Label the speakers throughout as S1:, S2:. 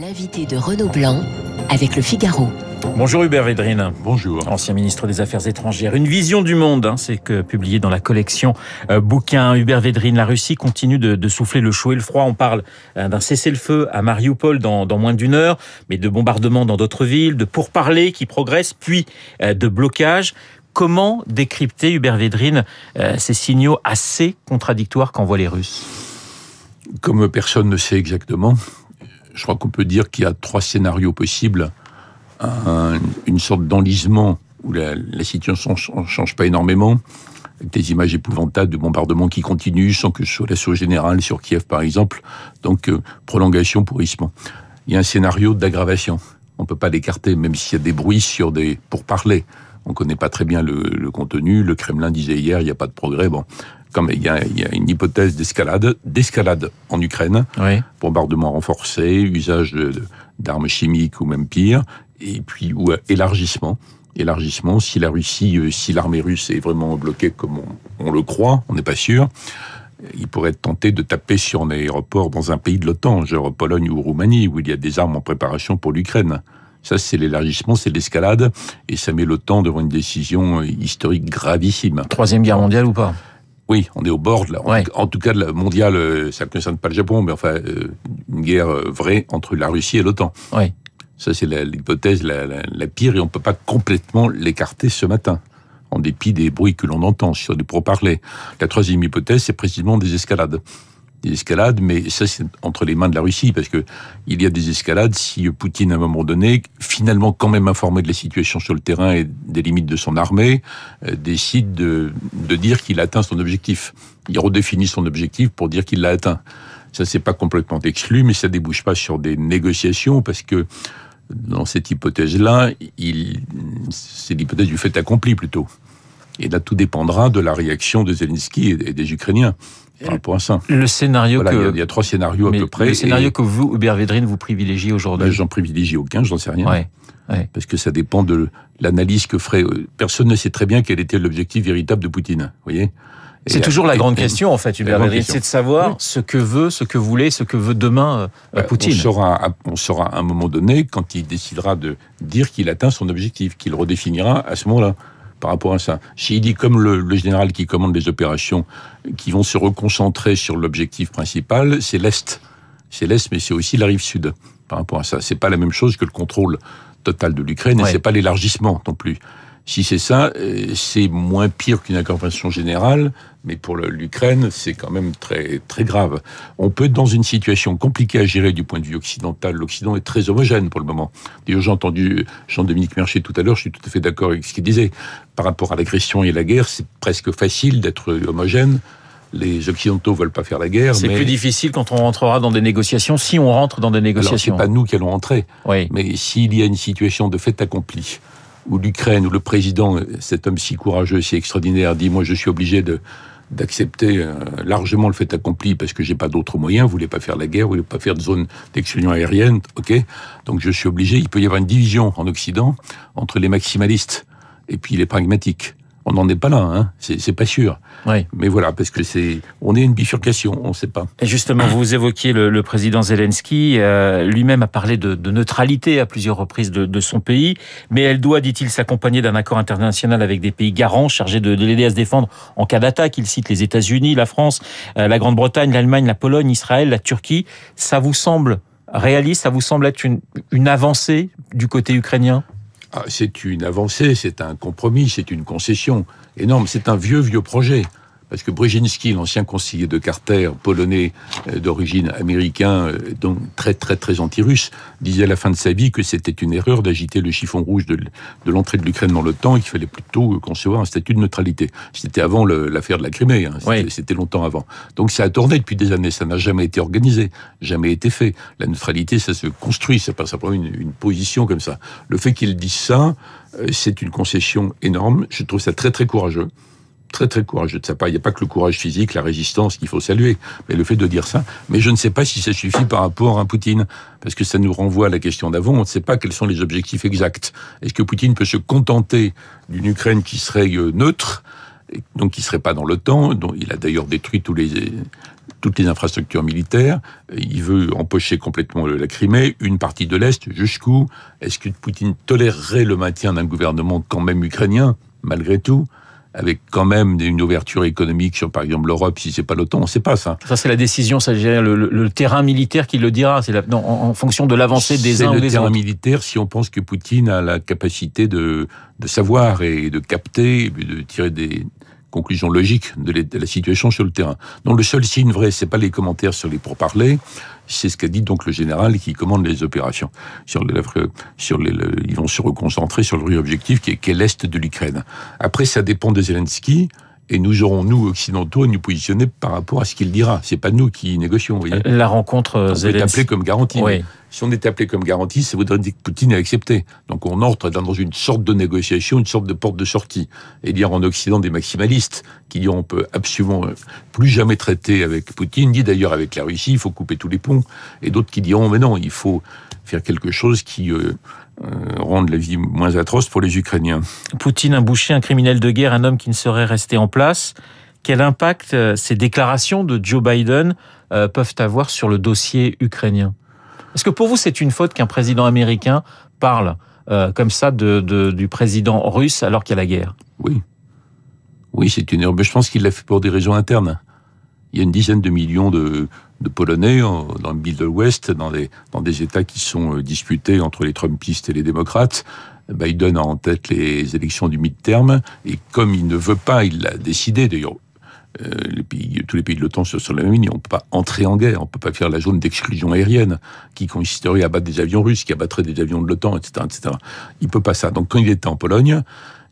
S1: L'invité de Renaud Blanc avec le Figaro.
S2: Bonjour Hubert Védrine.
S3: Bonjour.
S2: Ancien ministre des Affaires étrangères. Une vision du monde, hein, c'est que publié dans la collection euh, bouquin Hubert Védrine. La Russie continue de, de, souffler le chaud et le froid. On parle euh, d'un cessez-le-feu à Mariupol dans, dans moins d'une heure, mais de bombardements dans d'autres villes, de pourparlers qui progressent, puis euh, de blocages. Comment décrypter, Hubert Védrine, euh, ces signaux assez contradictoires qu'envoient les Russes?
S3: Comme personne ne sait exactement, je crois qu'on peut dire qu'il y a trois scénarios possibles. Un, une sorte d'enlisement où la, la situation ne change pas énormément, avec des images épouvantables de bombardements qui continuent sans que ce soit l'assaut général sur Kiev, par exemple. Donc, euh, prolongation, pourrissement. Il y a un scénario d'aggravation. On ne peut pas l'écarter, même s'il y a des bruits sur des pourparlers. On ne connaît pas très bien le, le, contenu. Le Kremlin disait hier, il n'y a pas de progrès. Bon, comme il y a, il y a une hypothèse d'escalade, d'escalade en Ukraine,
S2: oui.
S3: bombardement renforcé, usage d'armes chimiques ou même pire, et puis ou élargissement. Élargissement, si la Russie, si l'armée russe est vraiment bloquée comme on, on le croit, on n'est pas sûr, il pourrait être tenté de taper sur un aéroport dans un pays de l'OTAN, genre Pologne ou Roumanie, où il y a des armes en préparation pour l'Ukraine. Ça, c'est l'élargissement, c'est l'escalade, et ça met l'OTAN devant une décision historique gravissime.
S2: Troisième guerre mondiale ou pas?
S3: Oui, on est au bord de la,
S2: Ouais.
S3: en, en tout cas de la mondiale, ça ne concerne pas le Japon, mais enfin euh, une guerre euh, vraie entre la Russie et l'OTAN.
S2: Oui.
S3: Ça, c'est l'hypothèse la, la- la pire et on ne peut pas complètement l'écarter ce matin, en dépit des bruits que l'on entend sur des pourparlers. La troisième hypothèse, c'est précisément des escalades. Des escalades, mais ça, c'est entre les mains de la Russie, parce que il y a des escalades si Poutine, à un moment donné, finalement quand même informé de la situation sur le terrain et des limites de son armée, euh, décide de, de dire qu'il a atteint son objectif. Il redéfinit son objectif pour dire qu'il l'a atteint. Ça, c'est pas complètement exclu, mais ça débouche pas sur des négociations, parce que dans cette hypothèse-là, c'est l'hypothèse du fait accompli plutôt. Et là, tout dépendra de la réaction de Zelensky et des Ukrainiens par rapport à ça.
S2: Le scénario
S3: Voilà, il y, a-
S2: que...
S3: il y a trois scénarios à peu près.
S2: le scénario
S3: et,
S2: que vous, Hubert Védrine, vous privilégiez aujourd'hui.
S3: j'en privilégie aucun, j'en sais rien.
S2: Ouais. Ouais.
S3: Parce que ça dépend de l'analyse que ferait. euh, Personne ne sait très bien quel était l'objectif véritable de Poutine. Vous voyez
S2: C'est toujours la grande question, en fait, Hubert Védrine, c'est de savoir
S3: Oui.
S2: ce que veut, ce que voulait, ce que veut demain euh,
S3: Bah,
S2: Poutine.
S3: On saura, on saura à un moment donné quand il décidera de dire qu'il atteint son objectif, qu'il redéfinira à ce moment-là par rapport à ça. S'il dit comme le, le général qui commande les opérations, qui vont se reconcentrer sur l'objectif principal, c'est l'est. C'est l'est, mais c'est aussi la rive sud. Par rapport à ça, c'est pas la même chose que le contrôle total de l'Ukraine,
S2: Ouais.
S3: et c'est pas l'élargissement non plus. Si c'est ça, euh, c'est moins pire qu'une intervention générale, mais pour l'Ukraine, c'est quand même très très grave. On peut être dans une situation compliquée à gérer du point de vue occidental. L'Occident est très homogène pour le moment. D'ailleurs, j'ai entendu Jean-Dominique Mercier tout à l'heure, je suis tout à fait d'accord avec ce qu'il disait. Par rapport à l'agression et la guerre, c'est presque facile d'être homogène. Les Occidentaux veulent pas faire la guerre,
S2: C'est
S3: mais
S2: plus difficile quand on rentrera dans des négociations, si on rentre dans des
S3: alors
S2: négociations.
S3: c'est pas nous qui allons entrer.
S2: Oui.
S3: Mais s'il y a une situation de fait accompli, où l'Ukraine, où le président, cet homme si courageux, si extraordinaire, dit moi je suis obligé d'accepter euh, largement le fait accompli parce que j'ai pas d'autres moyens, vous voulez pas faire la guerre, vous voulez pas faire de zone d'exclusion aérienne, ok? Donc je suis obligé, il peut y avoir une division en Occident entre les maximalistes et puis les pragmatiques. On n'en est pas là, hein c'est pas sûr.
S2: Oui.
S3: Mais voilà, parce que c'est, on est une bifurcation, on ne sait pas.
S2: Et justement, vous évoquiez le, le président Zelensky. euh, Lui-même a parlé de, de neutralité à plusieurs reprises de, de son pays, mais elle doit, dit-il, s'accompagner d'un accord international avec des pays garants chargés de, de l'aider à se défendre en cas d'attaque. Il cite les États-Unis, la France, euh, la Grande-Bretagne, l'Allemagne, la Pologne, Israël, la Turquie. Ça vous semble réaliste? Ça vous semble être une, une avancée du côté ukrainien?
S3: Ah, c'est une avancée, c'est un compromis, c'est une concession énorme. C'est un vieux, vieux projet. Parce que Brzezinski, l'ancien conseiller de Carter, polonais euh, d'origine américain, euh, donc très, très, très anti-russe, disait à la fin de sa vie que c'était une erreur d'agiter le chiffon rouge de, l'entrée de l'Ukraine dans l'OTAN et qu'il fallait plutôt concevoir un statut de neutralité. C'était avant l'affaire de la Crimée, hein. c'était
S2: Oui.
S3: longtemps avant. Donc ça a tourné depuis des années, ça n'a jamais été organisé, jamais été fait. La neutralité, ça se construit, c'est pas simplement une, une position comme ça. Le fait qu'il dise ça, euh, c'est une concession énorme. Je trouve ça très très courageux. Très très courageux de sa part. Il n'y a pas que le courage physique, la résistance qu'il faut saluer, mais le fait de dire ça. Mais je ne sais pas si ça suffit par rapport à Poutine, parce que ça nous renvoie à la question d'avant. On ne sait pas quels sont les objectifs exacts. Est-ce que Poutine peut se contenter d'une Ukraine qui serait euh, neutre, donc qui serait pas dans l'OTAN, dont il a d'ailleurs détruit toutes les infrastructures militaires. Il veut empocher complètement la Crimée, une partie de l'Est. Jusqu'où? Est-ce que Poutine tolérerait le maintien d'un gouvernement quand même ukrainien, malgré tout? Avec quand même une ouverture économique sur, par exemple, l'Europe, si c'est pas l'OTAN, on ne sait pas ça.
S2: Ça, c'est la décision, ça, le, le, terrain militaire qui le dira, c'est en, en, fonction de l'avancée des uns ou des autres.
S3: C'est le terrain militaire si on pense que Poutine a la capacité de, de savoir et de capter, de tirer des, conclusion logique de, la situation sur le terrain. Donc le seul signe vrai, c'est pas les commentaires sur les pourparlers, c'est ce qu'a dit donc le général qui commande les opérations. Sur les, sur les, ils vont se reconcentrer sur le vrai objectif qui est, l'est de l'Ukraine. Après, ça dépend de Zelensky et nous aurons, nous, occidentaux, à nous positionner par rapport à ce qu'il dira. C'est pas nous qui négocions, vous voyez.
S2: La rencontre
S3: Zelensky. On est appelé comme garantie. Oui. Si on est appelé comme garantie, ça voudrait dire que Poutine a accepté. Donc on entre dans une sorte de négociation, une sorte de porte de sortie. Et il y a en Occident des maximalistes qui diront on peut absolument plus jamais traiter avec Poutine, ni d'ailleurs avec la Russie, il faut couper tous les ponts. Et d'autres qui diront mais non, il faut faire quelque chose qui euh, euh, rendre la vie moins atroce pour les Ukrainiens.
S2: Poutine, un boucher, un criminel de guerre, un homme qui ne serait resté en place. Quel impact euh, ces déclarations de Joe Biden peuvent avoir sur le dossier ukrainien? Est-ce que pour vous c'est une faute qu'un président américain parle comme ça du président russe alors qu'il y a la guerre
S3: Oui. Oui, c'est une erreur. Mais je pense qu'il l'a fait pour des raisons internes il y a une dizaine de millions de, Polonais dans le Middle West, dans des, dans des États qui sont euh, disputés entre les Trumpistes et les démocrates. Biden a en tête les élections du mid-term, et comme il ne veut pas, il l'a décidé d'ailleurs. Euh, tous les pays de l'OTAN sont sur la même ligne. On ne peut pas entrer en guerre, on ne peut pas faire la zone d'exclusion aérienne qui consisterait à battre des avions russes, qui abattrait des avions de l'OTAN, etc., etc. Il peut pas ça. Donc quand il était en Pologne,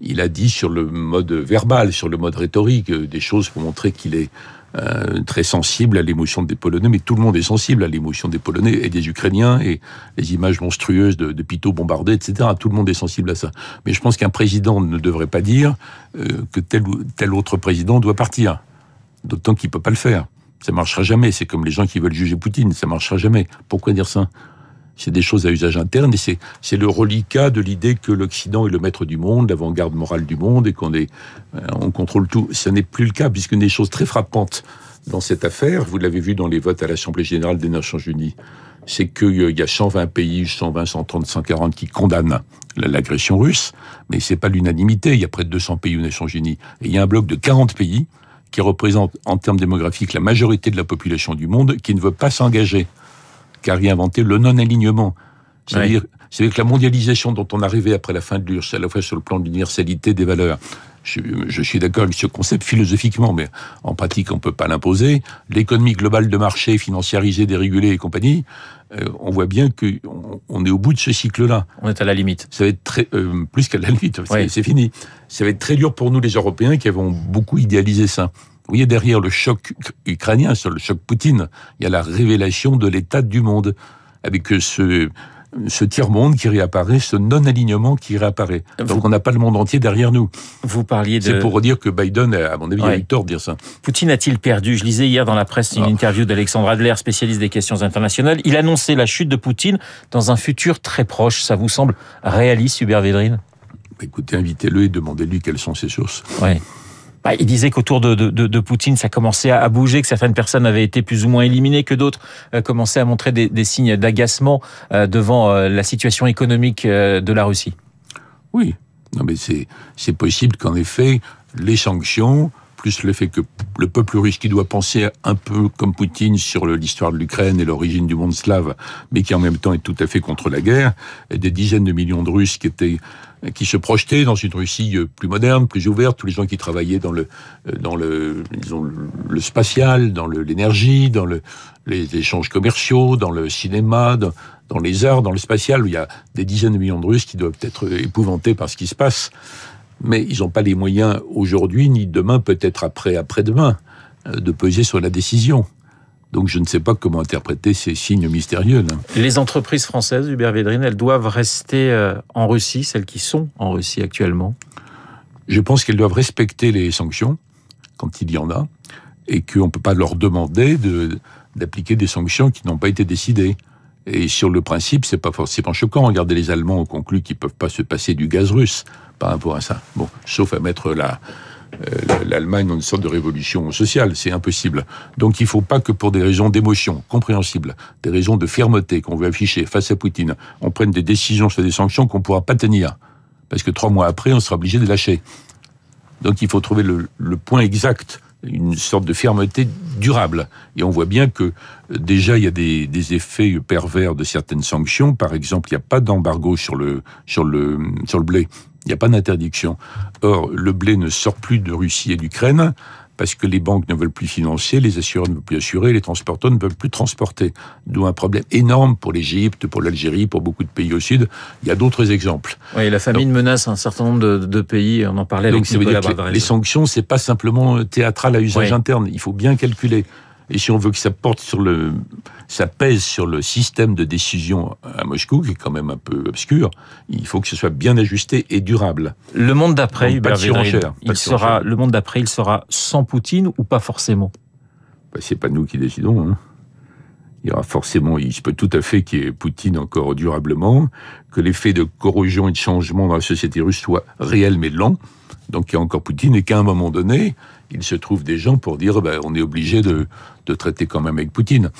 S3: il a dit sur le mode verbal, sur le mode rhétorique, euh, des choses pour montrer qu'il est euh, très sensible à l'émotion des Polonais, mais tout le monde est sensible à l'émotion des Polonais et des Ukrainiens, et les images monstrueuses de, de Pito bombardés, etc. Tout le monde est sensible à ça. Mais je pense qu'un président ne devrait pas dire euh, que tel ou tel autre président doit partir, d'autant qu'il peut pas le faire. Ça marchera jamais. C'est comme les gens qui veulent juger Poutine, ça marchera jamais. Pourquoi dire ça? C'est des choses à usage interne et c'est le reliquat de l'idée que l'Occident est le maître du monde, l'avant-garde morale du monde et qu'on est euh, on contrôle tout. Ce n'est plus le cas puisqu'une des choses très frappantes dans cette affaire, vous l'avez vu dans les votes à l'Assemblée générale des Nations unies, c'est qu'il y a 120 pays, 120, 130, 140 qui condamnent l'agression russe, mais c'est pas l'unanimité. Il y a près de 200 pays aux Nations unies et il y a un bloc de 40 pays qui représente en termes démographiques la majorité de la population du monde qui ne veut pas s'engager qu'a réinventé le non-alignement. C'est-à-dire que la mondialisation dont on arrivait après la fin de l'URSS, à la fois sur le plan de l'universalité des valeurs, je, suis d'accord avec ce concept philosophiquement, mais en pratique, on ne peut pas l'imposer. L'économie globale de marché, financiarisée, dérégulée et compagnie, euh, on voit bien qu'on on est au bout de ce cycle-là.
S2: On est à la limite.
S3: Ça va être très, euh, plus qu'à la limite, c'est fini. Ça va être très dur pour nous, les Européens, qui avons beaucoup idéalisé ça. Vous voyez, derrière le choc ukrainien, sur le choc Poutine, il y a la révélation de l'état du monde, avec ce, ce tiers-monde qui réapparaît, ce non-alignement qui réapparaît. Donc on n'a pas le monde entier derrière nous.
S2: Vous parliez de...
S3: C'est pour dire que Biden, à mon avis, a eu tort de dire ça.
S2: Poutine a-t-il perdu? Je lisais hier dans la presse une ah. interview d'Alexandre Adler, spécialiste des questions internationales. Il annonçait la chute de Poutine dans un futur très proche. Ça vous semble réaliste, Hubert Védrine?
S3: Écoutez, invitez-le et demandez-lui quelles sont ses sources.
S2: Ouais. Bah, il disait qu'autour de, de, Poutine, ça commençait à bouger, que certaines personnes avaient été plus ou moins éliminées, que d'autres euh, commençaient à montrer des, des signes d'agacement euh, devant euh, la situation économique de la Russie.
S3: Oui, non mais c'est possible qu'en effet, les sanctions, plus le fait que le peuple russe qui doit penser un peu comme Poutine sur l'histoire de l'Ukraine et l'origine du monde slave, mais qui en même temps est tout à fait contre la guerre, et des dizaines de millions de Russes qui étaient qui se projetaient dans une Russie euh, plus moderne, plus ouverte, tous les gens qui travaillaient dans le, euh, dans le, disons, le spatial, dans l'énergie, dans le, les échanges commerciaux, dans le cinéma, dans, dans, les arts, dans le spatial, où il y a des dizaines de millions de Russes qui doivent être épouvantés par ce qui se passe. Mais ils n'ont pas les moyens aujourd'hui, ni demain, peut-être après, après-demain, euh, de peser sur la décision. Donc je ne sais pas comment interpréter ces signes mystérieux.
S2: Les entreprises françaises, Hubert Védrine, elles doivent rester euh, en Russie, celles qui sont en Russie actuellement?
S3: Je pense qu'elles doivent respecter les sanctions, quand il y en a, et qu'on ne peut pas leur demander d'appliquer des sanctions qui n'ont pas été décidées. Et sur le principe, c'est pas forcément choquant. Regardez, les Allemands ont conclu qu'ils peuvent pas se passer du gaz russe par rapport à ça. Bon, sauf à mettre la, euh, l'Allemagne dans une sorte de révolution sociale. C'est impossible. Donc il ne faut pas que pour des raisons d'émotion compréhensibles, des raisons de fermeté qu'on veut afficher face à Poutine, on prenne des décisions sur des sanctions qu'on ne pourra pas tenir. Parce que trois mois après, on sera obligé de lâcher. Donc il faut trouver le, le point exact une sorte de fermeté durable. Et on voit bien que déjà il y a des, des effets pervers de certaines sanctions. Par exemple, il n'y a pas d'embargo sur le, sur, le, sur le blé. Il n'y a pas d'interdiction. Or, le blé ne sort plus de Russie et d'Ukraine parce que les banques ne veulent plus financer, les assureurs ne veulent plus assurer, les transporteurs ne veulent plus transporter. D'où un problème énorme pour l'Égypte, pour l'Algérie, pour beaucoup de pays au sud. Il y a d'autres exemples.
S2: Oui, la famine menace un certain nombre de, de, pays. On en parlait avec
S3: donc, Nicolas dire que Les sanctions, c'est pas simplement théâtral à usage oui. interne. Il faut bien calculer. Et si on veut que ça porte sur le, ça pèse sur le système de décision à Moscou, qui est quand même un peu obscur, il faut que ce soit bien ajusté et durable.
S2: Le monde d'après, Hubert il sera, le monde d'après, il sera sans Poutine ou pas forcément?
S3: Bah, C'est pas nous qui décidons. Hein. Il y aura forcément, il se peut tout à fait qu'il y ait Poutine encore durablement, que l'effet de corrosion et de changement dans la société russe soit réel mais lent. Donc il y a encore Poutine et qu'à un moment donné, il se trouve des gens pour dire ben, on est obligé de, traiter quand même avec Poutine.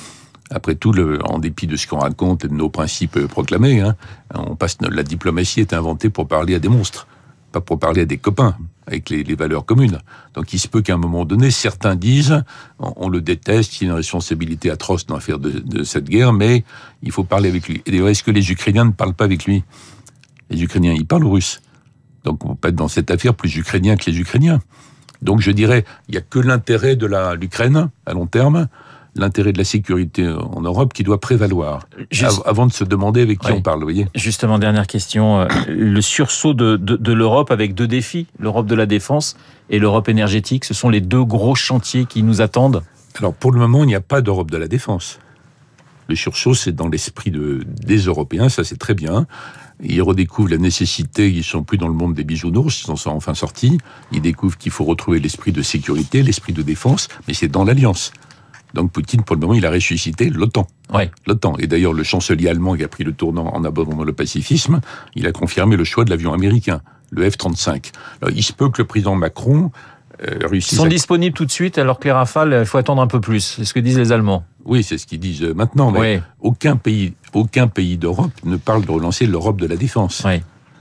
S3: Après tout, en dépit de ce qu'on raconte et de nos principes proclamés, hein, on passe, la diplomatie est inventée pour parler à des monstres, pas pour parler à des copains, avec les, valeurs communes. Donc il se peut qu'à un moment donné, certains disent on, le déteste, il a une responsabilité atroce dans l'affaire de, cette guerre, mais il faut parler avec lui. Et est-ce que les Ukrainiens ne parlent pas avec lui? Les Ukrainiens, ils parlent aux Russes. Donc on peut être dans cette affaire plus ukrainien que les Ukrainiens. Donc je dirais, il n'y a que l'intérêt de l'Ukraine à long terme, l'intérêt de la sécurité en Europe qui doit prévaloir Juste... avant de se demander avec qui oui. on parle, vous voyez
S2: Justement, dernière question, euh, le sursaut de, de, de l'Europe avec deux défis, l'Europe de la défense et l'Europe énergétique, ce sont les deux gros chantiers qui nous attendent
S3: Alors pour le moment, il n'y a pas d'Europe de la défense. Le sursaut, c'est dans l'esprit de, des Européens, ça c'est très bien. Ils redécouvrent la nécessité, ils sont plus dans le monde des bisounours, ils en sont enfin sortis. Ils découvrent qu'il faut retrouver l'esprit de sécurité, l'esprit de défense, mais c'est dans l'alliance. Donc Poutine, pour le moment, il a ressuscité l'OTAN.
S2: Ouais.
S3: L'OTAN. Et d'ailleurs, le chancelier allemand qui a pris le tournant en abandonnant le pacifisme, il a confirmé le choix de l'avion américain, le F-35. Alors, il se peut que le président Macron
S2: euh. Ils sont disponibles tout de suite, alors que les rafales, il faut attendre un peu plus. C'est ce que disent les Allemands.
S3: Oui, c'est ce qu'ils disent maintenant, mais oui. aucun pays, aucun pays d'Europe ne parle de relancer l'Europe de la défense.
S2: Oui.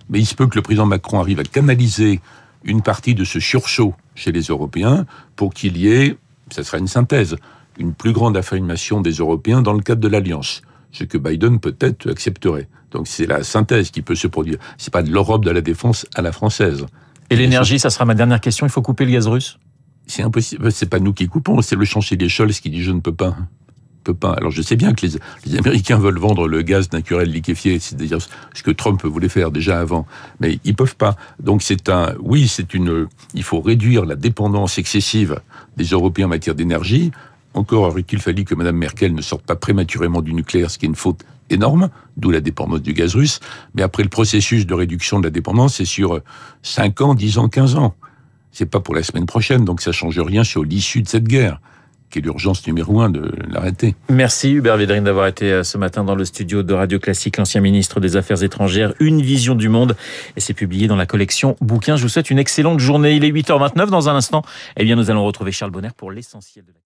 S3: Mais il se peut que le président Macron arrive à canaliser une partie de ce sursaut chez les Européens pour qu'il y ait, ça sera une synthèse, une plus grande affirmation des Européens dans le cadre de l'Alliance, ce que Biden peut-être accepterait. Donc c'est la synthèse qui peut se produire. C'est pas de l'Europe de la défense à la française.
S2: Et l'énergie, ça sera ma dernière question. Il faut couper le gaz russe?
S3: C'est impossible. C'est pas nous qui coupons. C'est le chancelier Scholz qui dit je ne peux pas peut pas. Alors je sais bien que les, les, Américains veulent vendre le gaz naturel liquéfié, c'est-à-dire ce que Trump voulait faire déjà avant, mais ils peuvent pas. Donc c'est un, oui, c'est une, il faut réduire la dépendance excessive des Européens en matière d'énergie. Encore aurait-il fallu que Mme Merkel ne sorte pas prématurément du nucléaire, ce qui est une faute énorme, d'où la dépendance du gaz russe. Mais après le processus de réduction de la dépendance, c'est sur 5 ans, 10 ans, 15 ans. C'est pas pour la semaine prochaine, donc ça change rien sur l'issue de cette guerre qui est l'urgence numéro un de l'arrêter.
S2: Merci Hubert Védrine d'avoir été ce matin dans le studio de Radio Classique, l'ancien ministre des Affaires étrangères, Une vision du monde, et c'est publié dans la collection Bouquins. Je vous souhaite une excellente journée. Il est 8h29 dans un instant. Eh bien, nous allons retrouver Charles Bonner pour l'essentiel de la